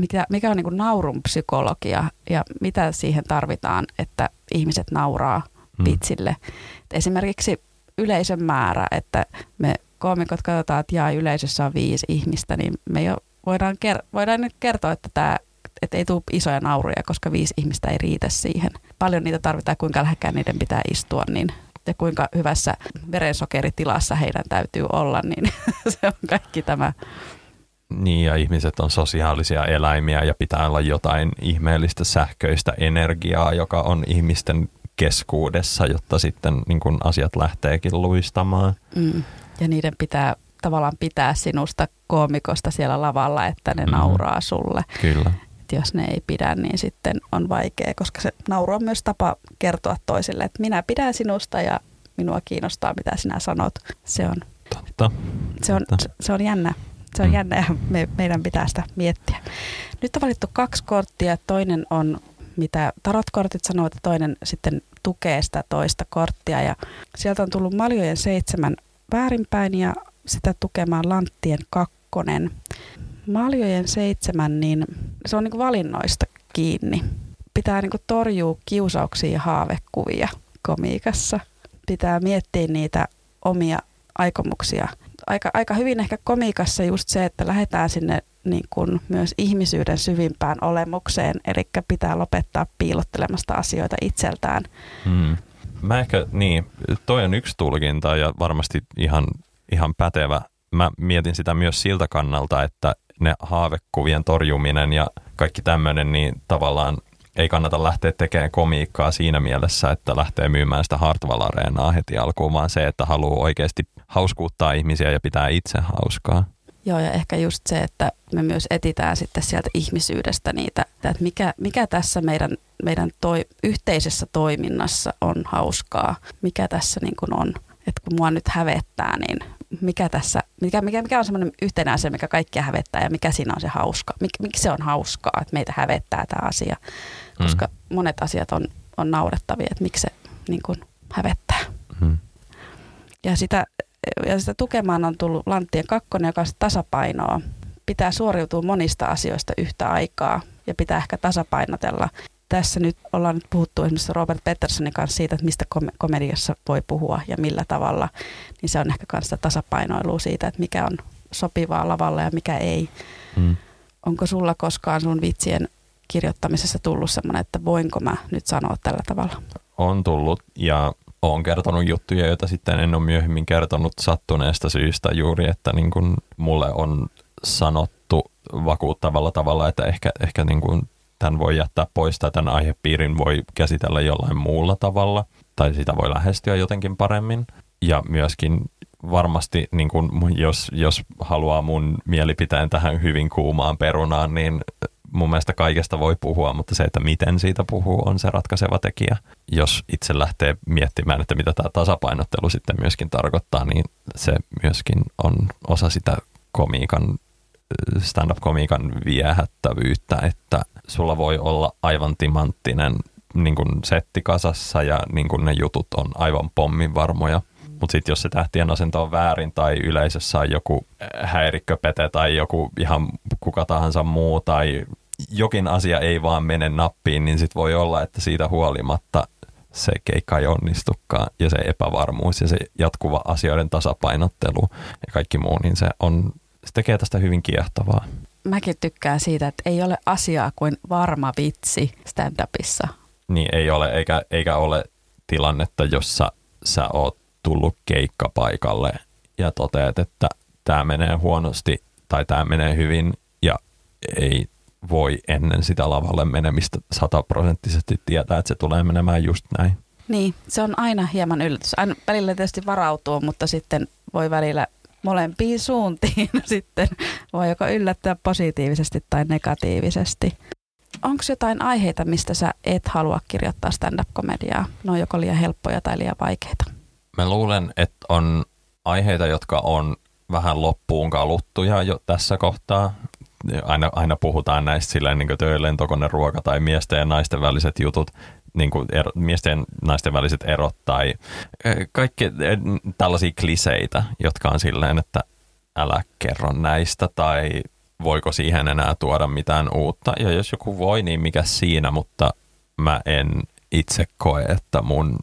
mikä, mikä on niin kuin naurun psykologia ja mitä siihen tarvitaan, että ihmiset nauraa hmm. vitsille. Hmm. Esimerkiksi yleisön määrä, että me koomikot katsotaan, että jaa, yleisössä on viisi ihmistä, niin me jo voidaan, ker- voidaan nyt kertoa, että tämä että ei tule isoja nauruja, koska viisi ihmistä ei riitä siihen. Paljon niitä tarvitaan, kuinka lähekkään niiden pitää istua, niin ja kuinka hyvässä verensokeritilassa heidän täytyy olla, niin se on kaikki tämä. Niin, ja ihmiset on sosiaalisia eläimiä ja pitää olla jotain ihmeellistä sähköistä energiaa, joka on ihmisten keskuudessa, jotta sitten niin kun asiat lähteekin luistamaan. Mm. Ja niiden pitää tavallaan pitää sinusta koomikosta siellä lavalla, että ne mm. nauraa sulle. Kyllä. Et jos ne ei pidä, niin sitten on vaikea, koska se nauru on myös tapa kertoa toisille, että minä pidän sinusta ja minua kiinnostaa, mitä sinä sanot. Se on, Totta. Se on, Totta. se on jännä. Se on mm. jännä ja me, meidän pitää sitä miettiä. Nyt on valittu kaksi korttia. Toinen on, mitä tarotkortit sanoo, että toinen sitten tukee sitä toista korttia. Ja sieltä on tullut maljojen seitsemän väärinpäin ja sitä tukemaan lanttien kakkonen. Maljojen seitsemän, niin se on niin kuin valinnoista kiinni. Pitää niin kuin torjua kiusauksia ja haavekuvia komiikassa. Pitää miettiä niitä omia aikomuksia. Aika, aika hyvin ehkä komiikassa just se, että lähdetään sinne niin kuin myös ihmisyyden syvimpään olemukseen, eli pitää lopettaa piilottelemasta asioita itseltään. Hmm. Mä ehkä, niin, toi on yksi tulkinta ja varmasti ihan, ihan pätevä. Mä mietin sitä myös siltä kannalta, että ne haavekuvien torjuminen ja kaikki tämmöinen, niin tavallaan ei kannata lähteä tekemään komiikkaa siinä mielessä, että lähtee myymään sitä Hartwall-areenaa heti alkuun, vaan se, että haluaa oikeasti hauskuuttaa ihmisiä ja pitää itse hauskaa. Joo, ja ehkä just se, että me myös etitään sitten sieltä ihmisyydestä niitä, että mikä, mikä tässä meidän, meidän toi, yhteisessä toiminnassa on hauskaa, mikä tässä niin kuin on. Että kun mua nyt hävettää, niin mikä tässä, mikä, mikä, mikä on semmoinen yhtenä asia, mikä kaikkia hävettää ja mikä siinä on se hauska. Mik, miksi se on hauskaa, että meitä hävettää tämä asia, koska mm. monet asiat on, on naurettavia, että miksi se niin kuin hävettää. Mm. Ja sitä, ja sitä tukemaan on tullut Lanttien kakkonen, joka on tasapainoa. Pitää suoriutua monista asioista yhtä aikaa ja pitää ehkä tasapainotella tässä nyt ollaan nyt puhuttu esimerkiksi Robert Pattersonin kanssa siitä, että mistä kom- komediassa voi puhua ja millä tavalla, niin se on ehkä sitä tasapainoilua siitä, että mikä on sopivaa lavalla ja mikä ei. Mm. Onko sulla koskaan sun vitsien kirjoittamisessa tullut semmoinen, että voinko mä nyt sanoa tällä tavalla? On tullut ja olen kertonut juttuja, joita sitten en ole myöhemmin kertonut sattuneesta syystä juuri, että niin kuin mulle on sanottu vakuuttavalla tavalla, että ehkä, ehkä niin kuin tämän voi jättää pois tai tämän aihepiirin voi käsitellä jollain muulla tavalla tai sitä voi lähestyä jotenkin paremmin. Ja myöskin varmasti, niin kun, jos, jos haluaa mun mielipiteen tähän hyvin kuumaan perunaan, niin mun mielestä kaikesta voi puhua, mutta se, että miten siitä puhuu, on se ratkaiseva tekijä. Jos itse lähtee miettimään, että mitä tämä tasapainottelu sitten myöskin tarkoittaa, niin se myöskin on osa sitä komiikan stand-up-komiikan viehättävyyttä, että sulla voi olla aivan timanttinen niin kuin setti kasassa ja niin kuin ne jutut on aivan pommin varmoja. Mutta sitten jos se tähtien asento on väärin tai yleisössä on joku häirikköpete tai joku ihan kuka tahansa muu tai jokin asia ei vaan mene nappiin, niin sitten voi olla, että siitä huolimatta se keikka ei onnistukaan ja se epävarmuus ja se jatkuva asioiden tasapainottelu ja kaikki muu, niin se on se tekee tästä hyvin kiehtovaa. Mäkin tykkään siitä, että ei ole asiaa kuin varma vitsi stand-upissa. Niin ei ole, eikä, eikä ole tilannetta, jossa sä oot tullut keikkapaikalle ja toteat, että tämä menee huonosti tai tämä menee hyvin ja ei voi ennen sitä lavalle menemistä sataprosenttisesti tietää, että se tulee menemään just näin. Niin, se on aina hieman yllätys. Aina välillä tietysti varautuu, mutta sitten voi välillä molempiin suuntiin sitten voi joko yllättää positiivisesti tai negatiivisesti. Onko jotain aiheita, mistä sä et halua kirjoittaa stand-up-komediaa? Ne on joko liian helppoja tai liian vaikeita? Mä luulen, että on aiheita, jotka on vähän loppuun kaluttuja jo tässä kohtaa. Aina, aina puhutaan näistä silleen niin kuin ruoka tai miesten ja naisten väliset jutut, niin kuin ero, miesten ja naisten väliset erot tai kaikki tällaisia kliseitä, jotka on silleen, että älä kerro näistä tai voiko siihen enää tuoda mitään uutta. Ja jos joku voi, niin mikä siinä, mutta mä en itse koe, että mun,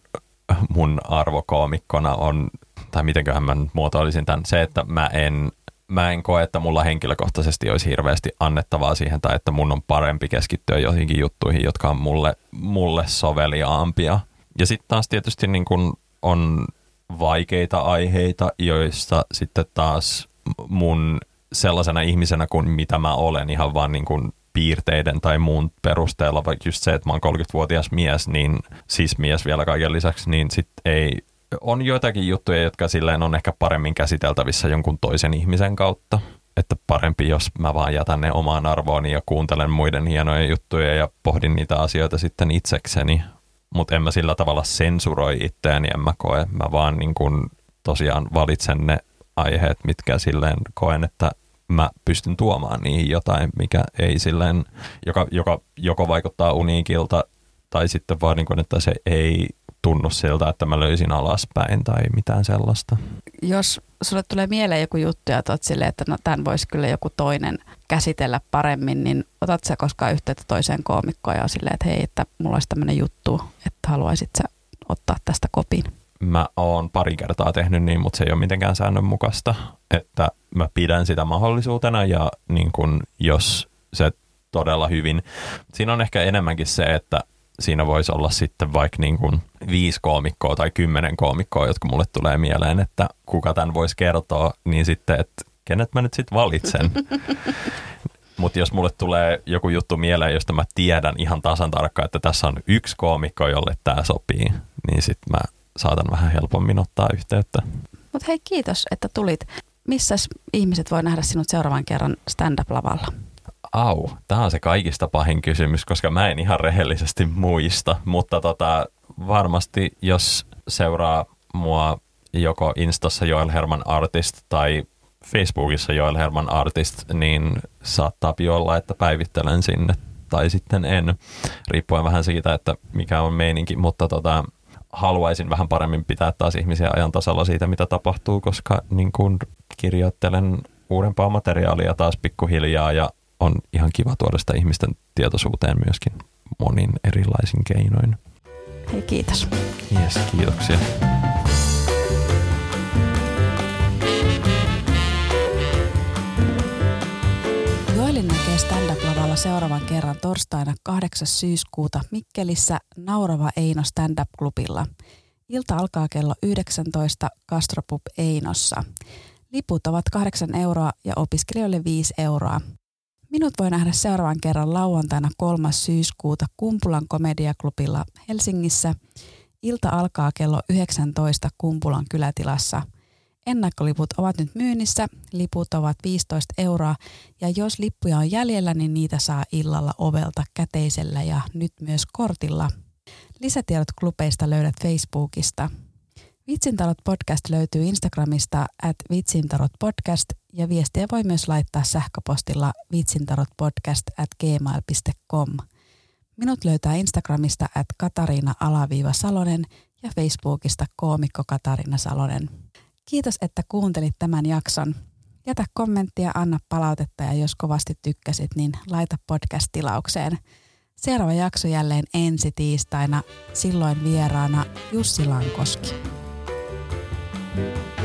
mun arvokoomikkona on, tai mitenköhän mä muotoilisin tämän, se, että mä en, mä en koe, että mulla henkilökohtaisesti olisi hirveästi annettavaa siihen, tai että mun on parempi keskittyä joihinkin juttuihin, jotka on mulle, mulle soveliaampia. Ja sitten taas tietysti niin kun on vaikeita aiheita, joista sitten taas mun sellaisena ihmisenä kuin mitä mä olen ihan vaan niin kuin piirteiden tai muun perusteella, vaikka just se, että mä oon 30-vuotias mies, niin siis mies vielä kaiken lisäksi, niin sit ei, on joitakin juttuja, jotka silleen on ehkä paremmin käsiteltävissä jonkun toisen ihmisen kautta. Että parempi, jos mä vaan jätän ne omaan arvooni ja kuuntelen muiden hienoja juttuja ja pohdin niitä asioita sitten itsekseni. Mutta en mä sillä tavalla sensuroi itseäni, en mä koe. Mä vaan niin kun tosiaan valitsen ne aiheet, mitkä silleen koen, että mä pystyn tuomaan niihin jotain, mikä ei silleen, joka, joka joko vaikuttaa uniikilta tai sitten vaan niin kuin, että se ei tunnu siltä, että mä löysin alaspäin tai mitään sellaista. Jos sulle tulee mieleen joku juttu ja otat silleen, että no tämän voisi kyllä joku toinen käsitellä paremmin, niin otat sä koskaan yhteyttä toiseen koomikkoon ja silleen, että hei, että mulla olisi tämmöinen juttu, että haluaisit sä ottaa tästä kopin? mä oon pari kertaa tehnyt niin, mutta se ei ole mitenkään säännönmukaista, että mä pidän sitä mahdollisuutena ja niin kun, jos se todella hyvin. Siinä on ehkä enemmänkin se, että siinä voisi olla sitten vaikka niin kuin viisi koomikkoa tai kymmenen koomikkoa, jotka mulle tulee mieleen, että kuka tämän voisi kertoa, niin sitten, että kenet mä nyt sitten valitsen. Mutta jos mulle tulee joku juttu mieleen, josta mä tiedän ihan tasan tarkkaan, että tässä on yksi koomikko, jolle tämä sopii, niin sitten mä saatan vähän helpommin ottaa yhteyttä. Mutta hei, kiitos, että tulit. Missä ihmiset voi nähdä sinut seuraavan kerran stand-up-lavalla? Au, tämä on se kaikista pahin kysymys, koska mä en ihan rehellisesti muista, mutta tota, varmasti jos seuraa mua joko Instassa Joel Herman Artist tai Facebookissa Joel Herman Artist, niin saattaa olla, että päivittelen sinne tai sitten en, riippuen vähän siitä, että mikä on meininki, mutta tota, haluaisin vähän paremmin pitää taas ihmisiä ajan tasalla siitä, mitä tapahtuu, koska niin kun kirjoittelen uudempaa materiaalia taas pikkuhiljaa ja on ihan kiva tuoda sitä ihmisten tietoisuuteen myöskin monin erilaisin keinoin. Hei, kiitos. Yes, kiitoksia. Joelin näkee stand-up-lavalla seuraavan kerran torstaina 8. syyskuuta Mikkelissä Naurava Eino stand-up-klubilla. Ilta alkaa kello 19 Castropub Einossa. Liput ovat 8 euroa ja opiskelijoille 5 euroa. Minut voi nähdä seuraavan kerran lauantaina 3. syyskuuta Kumpulan komediaklubilla Helsingissä. Ilta alkaa kello 19 Kumpulan kylätilassa – Ennakkoliput ovat nyt myynnissä, liput ovat 15 euroa ja jos lippuja on jäljellä, niin niitä saa illalla ovelta käteisellä ja nyt myös kortilla. Lisätiedot klubeista löydät Facebookista. Vitsintarot podcast löytyy Instagramista at vitsintarot podcast ja viestiä voi myös laittaa sähköpostilla vitsintarotpodcast at gmail.com. Minut löytää Instagramista at Katariina-Salonen ja Facebookista koomikko Katariina Salonen. Kiitos, että kuuntelit tämän jakson. Jätä kommenttia, anna palautetta ja jos kovasti tykkäsit, niin laita podcast-tilaukseen. Seuraava jakso jälleen ensi tiistaina, silloin vieraana Jussi Lankoski. Thank you